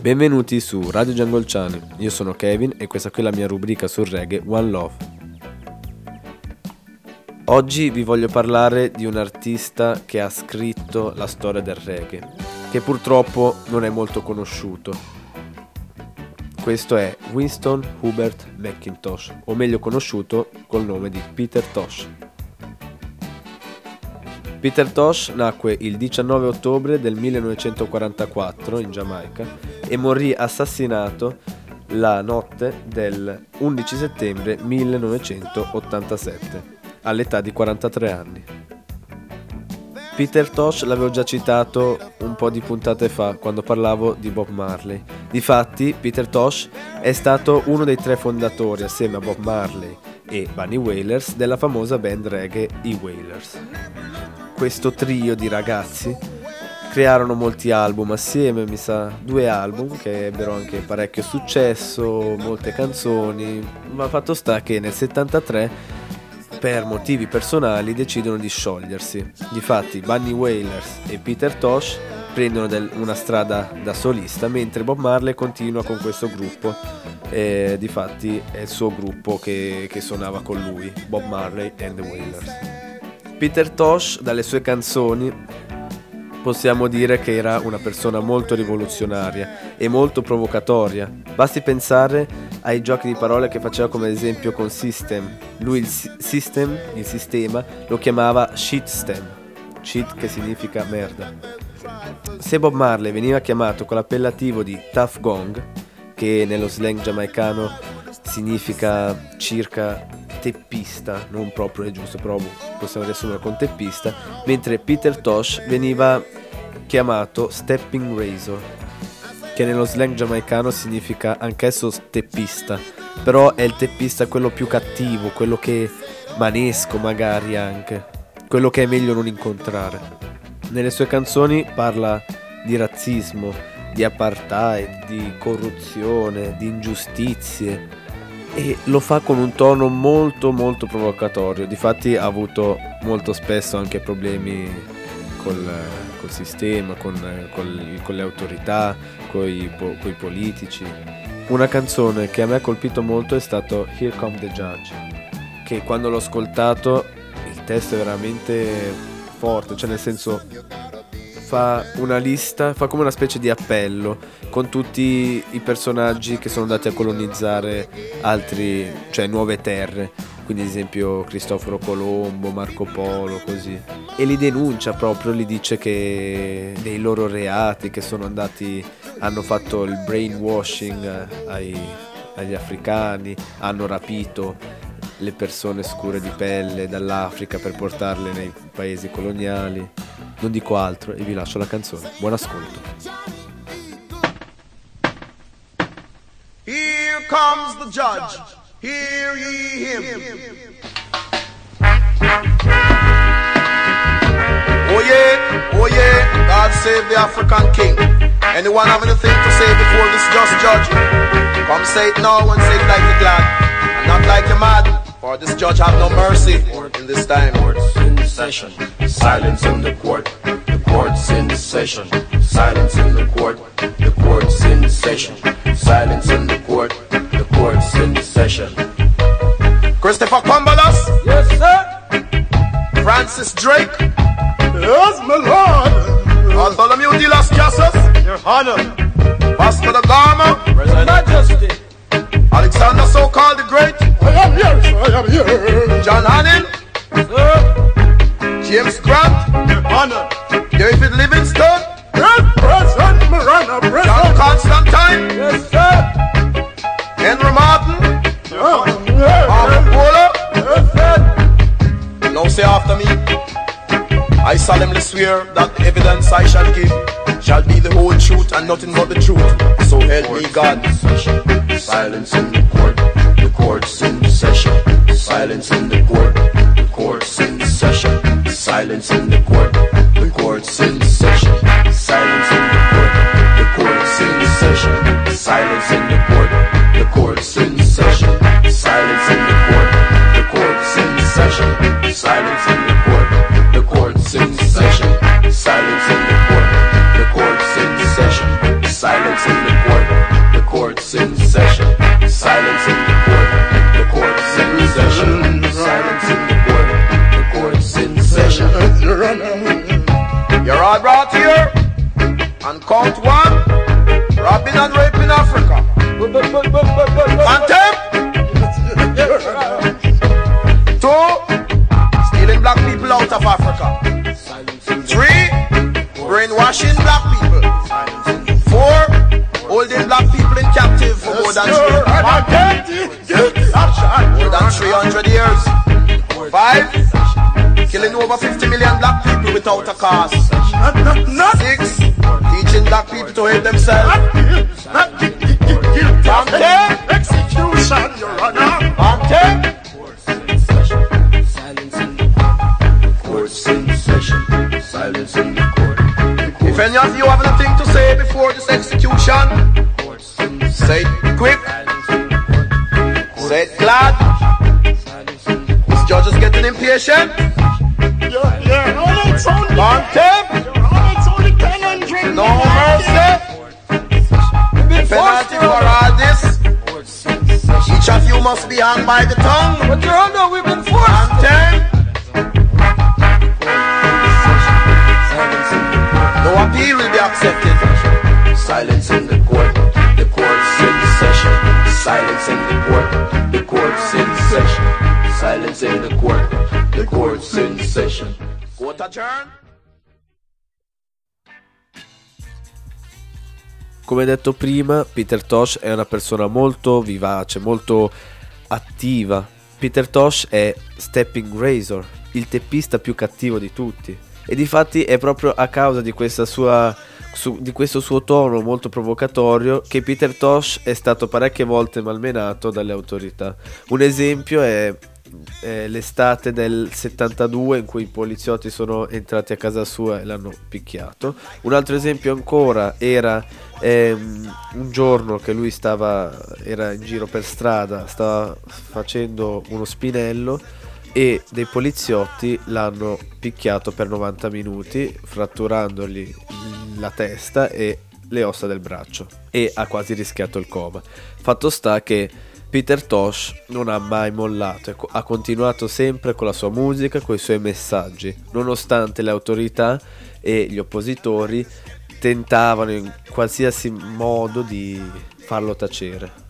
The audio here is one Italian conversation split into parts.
Benvenuti su Radio Jungle Channel, io sono Kevin e questa qui è la mia rubrica sul reggae One Love. Oggi vi voglio parlare di un artista che ha scritto la storia del reggae, che purtroppo non è molto conosciuto. Questo è Winston Hubert McIntosh, o meglio conosciuto col nome di Peter Tosh. Peter Tosh nacque il 19 ottobre del 1944 in Giamaica e morì assassinato la notte del 11 settembre 1987 all'età di 43 anni. Peter Tosh l'avevo già citato un po' di puntate fa quando parlavo di Bob Marley. Difatti, Peter Tosh è stato uno dei tre fondatori assieme a Bob Marley e Bunny Wailers della famosa band reggae I Wailers questo trio di ragazzi crearono molti album assieme, mi sa, due album che ebbero anche parecchio successo, molte canzoni, ma fatto sta che nel 73 per motivi personali decidono di sciogliersi. Difatti Bunny Wailers e Peter Tosh prendono del, una strada da solista, mentre Bob Marley continua con questo gruppo. E difatti è il suo gruppo che, che suonava con lui, Bob Marley and the Wailers. Peter Tosh, dalle sue canzoni, possiamo dire che era una persona molto rivoluzionaria e molto provocatoria. Basti pensare ai giochi di parole che faceva come esempio con System. Lui il System, il sistema, lo chiamava Shitstem, shit che significa merda. Se Bob Marley veniva chiamato con l'appellativo di Tough Gong, che nello slang giamaicano significa circa teppista, non proprio è giusto, però possiamo riassumere con teppista, mentre Peter Tosh veniva chiamato Stepping Razor, che nello slang giamaicano significa anch'esso teppista, però è il teppista quello più cattivo, quello che manesco magari anche, quello che è meglio non incontrare. Nelle sue canzoni parla di razzismo, di apartheid, di corruzione, di ingiustizie, e lo fa con un tono molto molto provocatorio. Difatti ha avuto molto spesso anche problemi col, col sistema, con, col, con, le autorità, con i politici. Una canzone che a me ha colpito molto è stato Here Come the Judge, che quando l'ho ascoltato il testo è veramente forte, cioè nel senso fa una lista, fa come una specie di appello con tutti i personaggi che sono andati a colonizzare altri, cioè nuove terre, quindi ad esempio Cristoforo Colombo, Marco Polo, così. E li denuncia proprio, li dice che dei loro reati che sono andati, hanno fatto il brainwashing ai, agli africani, hanno rapito le persone scure di pelle dall'Africa per portarle nei paesi coloniali. Non dico altro e vi lascio la canzone. Buon ascolto. Here comes the judge. Hear ye him. Oh yeah, oh yeah, God save the African king. Anyone have anything to say before this just judge? Come say it now and say it like the glad, not like a mad. For this judge have no mercy in this time. Courts in session. Silence in the court. The court's in session. Silence in the court. The court's in session. Silence in the court. The court's in session. Christopher Cumberlas? Yes, sir. Francis Drake? Yes, my lord. Bartholomew de las Casas? Your honor. Pastor da Gama? Present Majesty. Alexander John Hannon? Sir. James Grant? Honor. David Livingstone? Yes, present, Miranda, present. John Constantine? Yes, sir. Henry Martin? Yeah? Yes, sir. Now say after me. I solemnly swear that the evidence I shall give shall be the whole truth and nothing but the truth. So help me God. Silence in the court, the court's in session. Silence in the court, the court's in session. Silence in the court, the court's in session. Africa. Three, brainwashing black people. Four, holding black people in captive for more than more than 300 years. Five, killing over 50 million black people without a cause. Six, teaching black people to hate themselves. Execution, say it quick, say it glad. This judge is getting impatient. Your, Your Honor, it's only, Phantom, Your Honor, it's only 10 no mercy. Penalty for all this. Each of you must be hung by the tongue. But your honor, we've been forced. Phantom, no appeal will be accepted. Silence in the court, the court's in session. Silence in the court, the court's in session. Silence in the court, the court's in session. Court adjourned. Come detto prima, Peter Tosh è una persona molto vivace, molto attiva. Peter Tosh è Stepping Razor, il teppista più cattivo di tutti. E difatti è proprio a causa di, questa sua, su- di questo suo tono molto provocatorio che Peter Tosh è stato parecchie volte malmenato dalle autorità. Un esempio è eh, l'estate del 72 in cui i poliziotti sono entrati a casa sua e l'hanno picchiato. Un altro esempio ancora era ehm, un giorno che lui stava era in giro per strada, stava facendo uno spinello e dei poliziotti l'hanno picchiato per 90 minuti, fratturandogli la testa e le ossa del braccio e ha quasi rischiato il coma. Fatto sta che Peter Tosh non ha mai mollato, ha continuato sempre con la sua musica, con i suoi messaggi, nonostante le autorità e gli oppositori tentavano in qualsiasi modo di farlo tacere.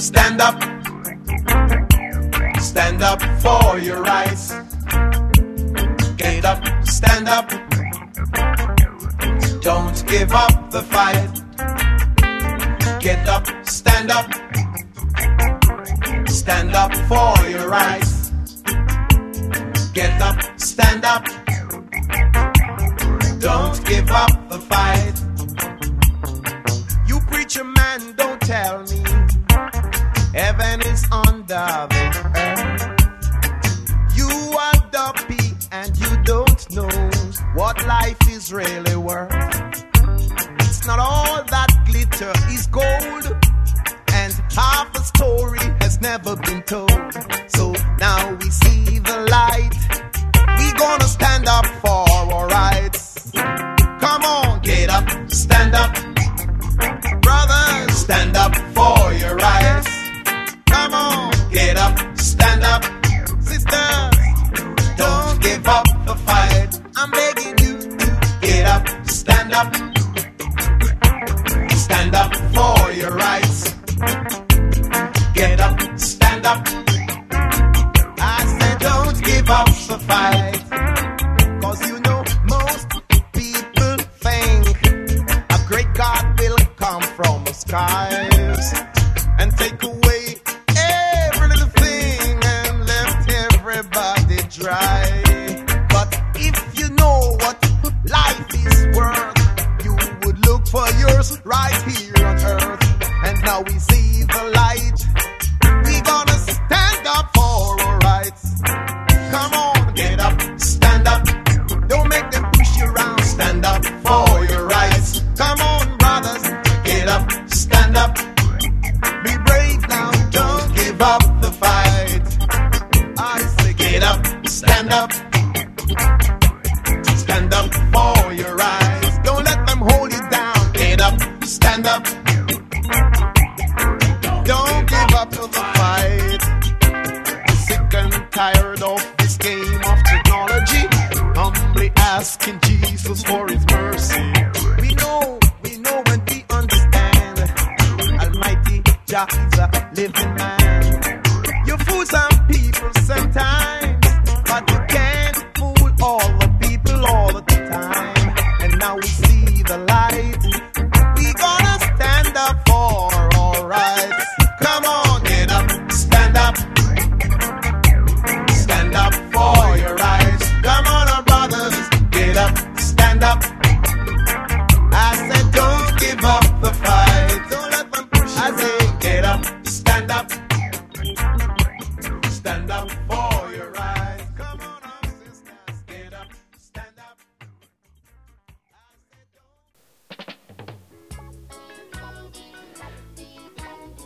Stand up. Stand up for your rights. Get up, stand up. Don't give up the fight. Get up, stand up. Stand up for your rights. Get up, stand up. Don't give up the fight. You preacher man, don't tell me heaven is under the earth. You are dumpy and you don't know what life is really worth. It's not all that glitter is gold, and half a story has never been told. So now we see the light. We're gonna stand up for time. stand up for your rights. Don't let them hold you down. Get up, stand up. Don't give up to the fight. Sick and tired of this game of technology. Humbly asking.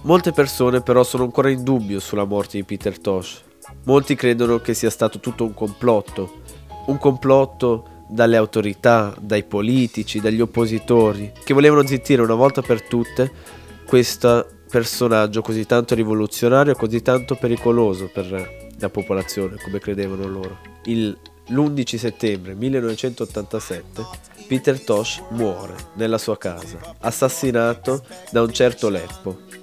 Molte persone però sono ancora in dubbio sulla morte di Peter Tosh. Molti credono che sia stato tutto un complotto, un complotto dalle autorità, dai politici, dagli oppositori, che volevano zittire una volta per tutte questo personaggio così tanto rivoluzionario così tanto pericoloso per la popolazione, come credevano loro. Il- l'11 settembre 1987 Peter Tosh muore nella sua casa, assassinato da un certo Leppo.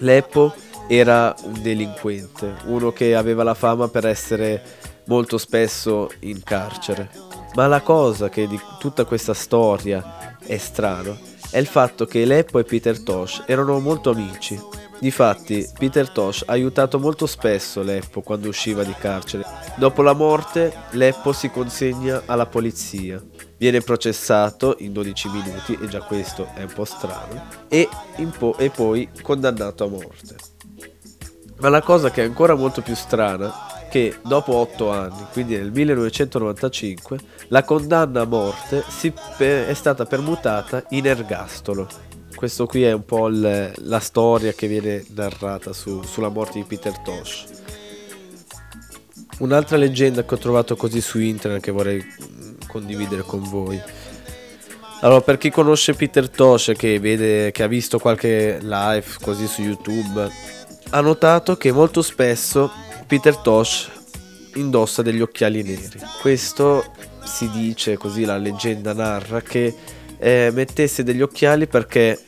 Leppo era un delinquente, uno che aveva la fama per essere molto spesso in carcere. Ma la cosa che di tutta questa storia è strano è il fatto che Leppo e Peter Tosh erano molto amici. Difatti, Peter Tosh ha aiutato molto spesso Leppo quando usciva di carcere. Dopo la morte, Leppo si consegna alla polizia. Viene processato in 12 minuti, e già questo è un po' strano, e, po- e poi condannato a morte. Ma la cosa che è ancora molto più strana è che dopo 8 anni, quindi nel 1995, la condanna a morte pe- è stata permutata in ergastolo. Questo qui è un po' il- la storia che viene narrata su- sulla morte di Peter Tosh. Un'altra leggenda che ho trovato così su internet che vorrei condividere con voi. Allora, per chi conosce Peter Tosh che vede che ha visto qualche live così su YouTube, ha notato che molto spesso Peter Tosh indossa degli occhiali neri. Questo si dice, così la leggenda narra, che eh, mettesse degli occhiali perché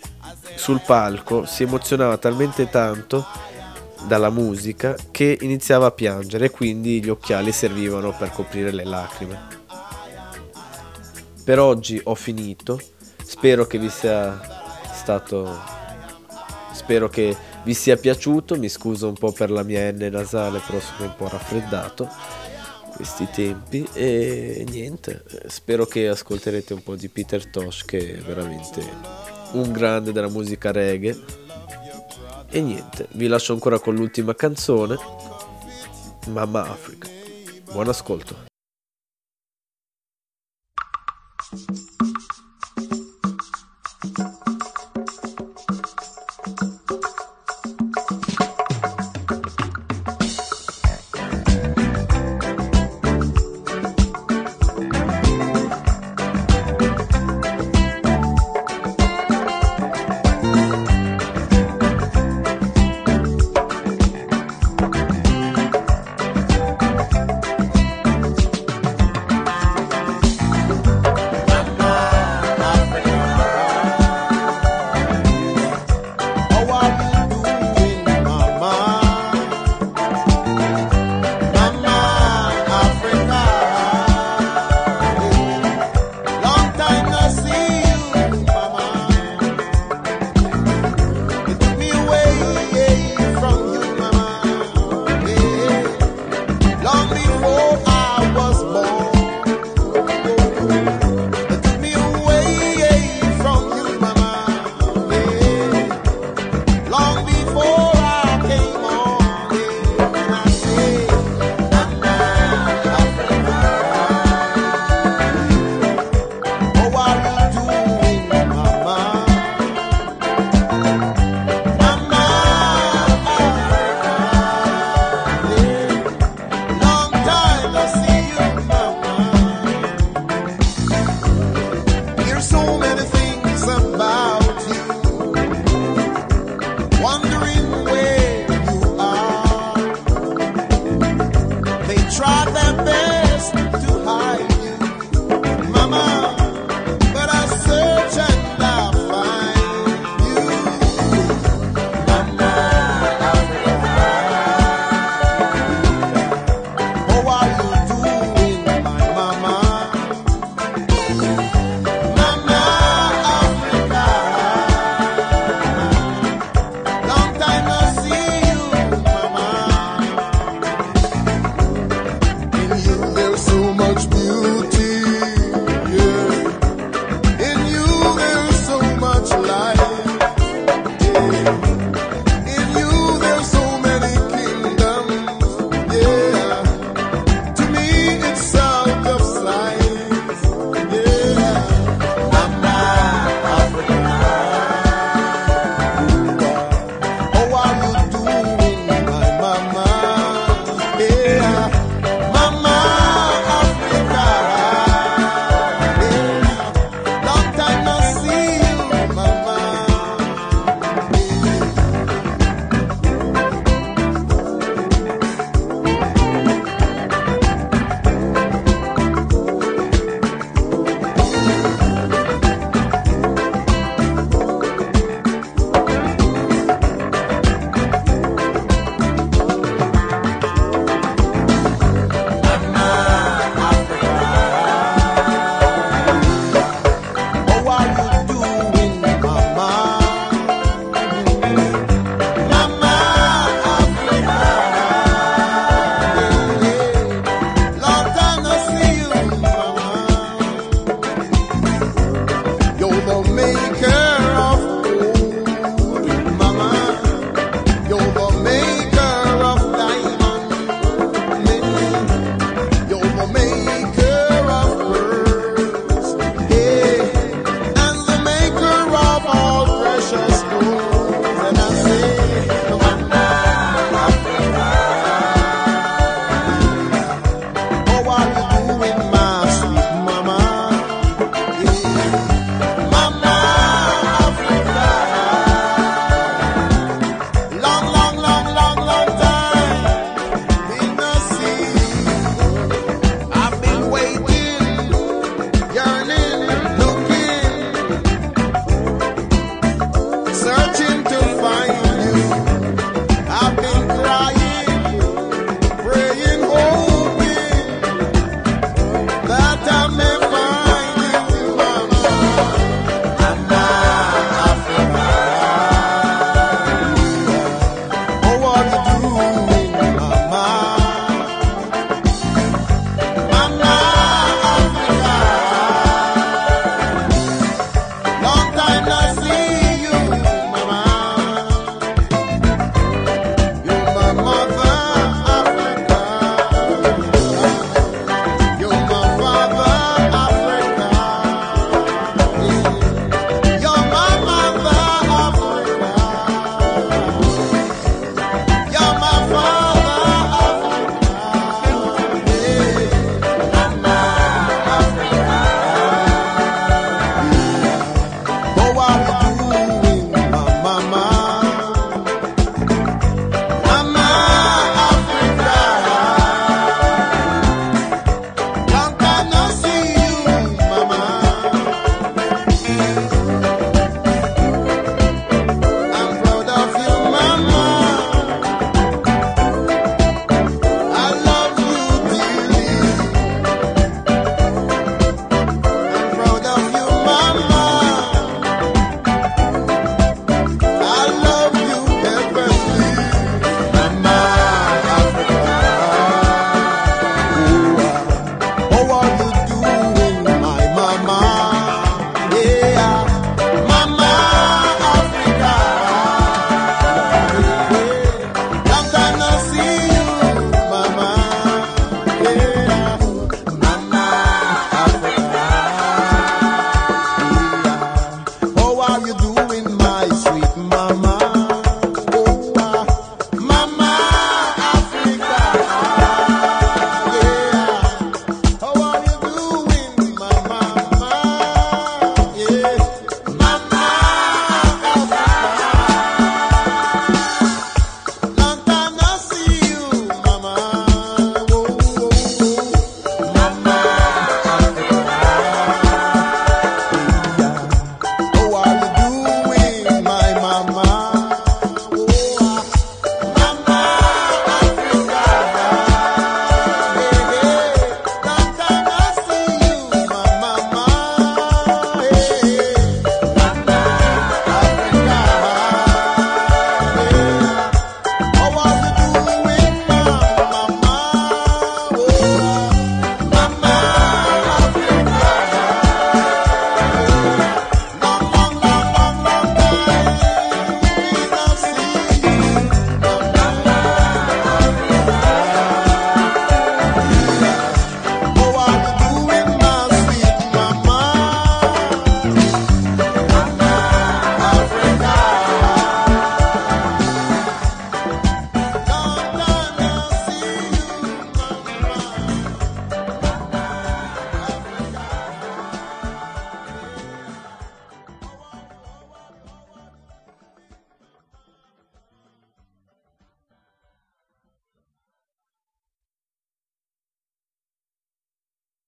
sul palco si emozionava talmente tanto dalla musica che iniziava a piangere e quindi gli occhiali servivano per coprire le lacrime. Per oggi ho finito, spero che vi sia stato spero che vi sia piaciuto, mi scuso un po' per la mia N nasale, però sono un po' raffreddato questi tempi e niente, spero che ascolterete un po' di Peter Tosh che è veramente un grande della musica reggae. E niente, vi lascio ancora con l'ultima canzone, Mamma Africa. Buon ascolto. Thank you.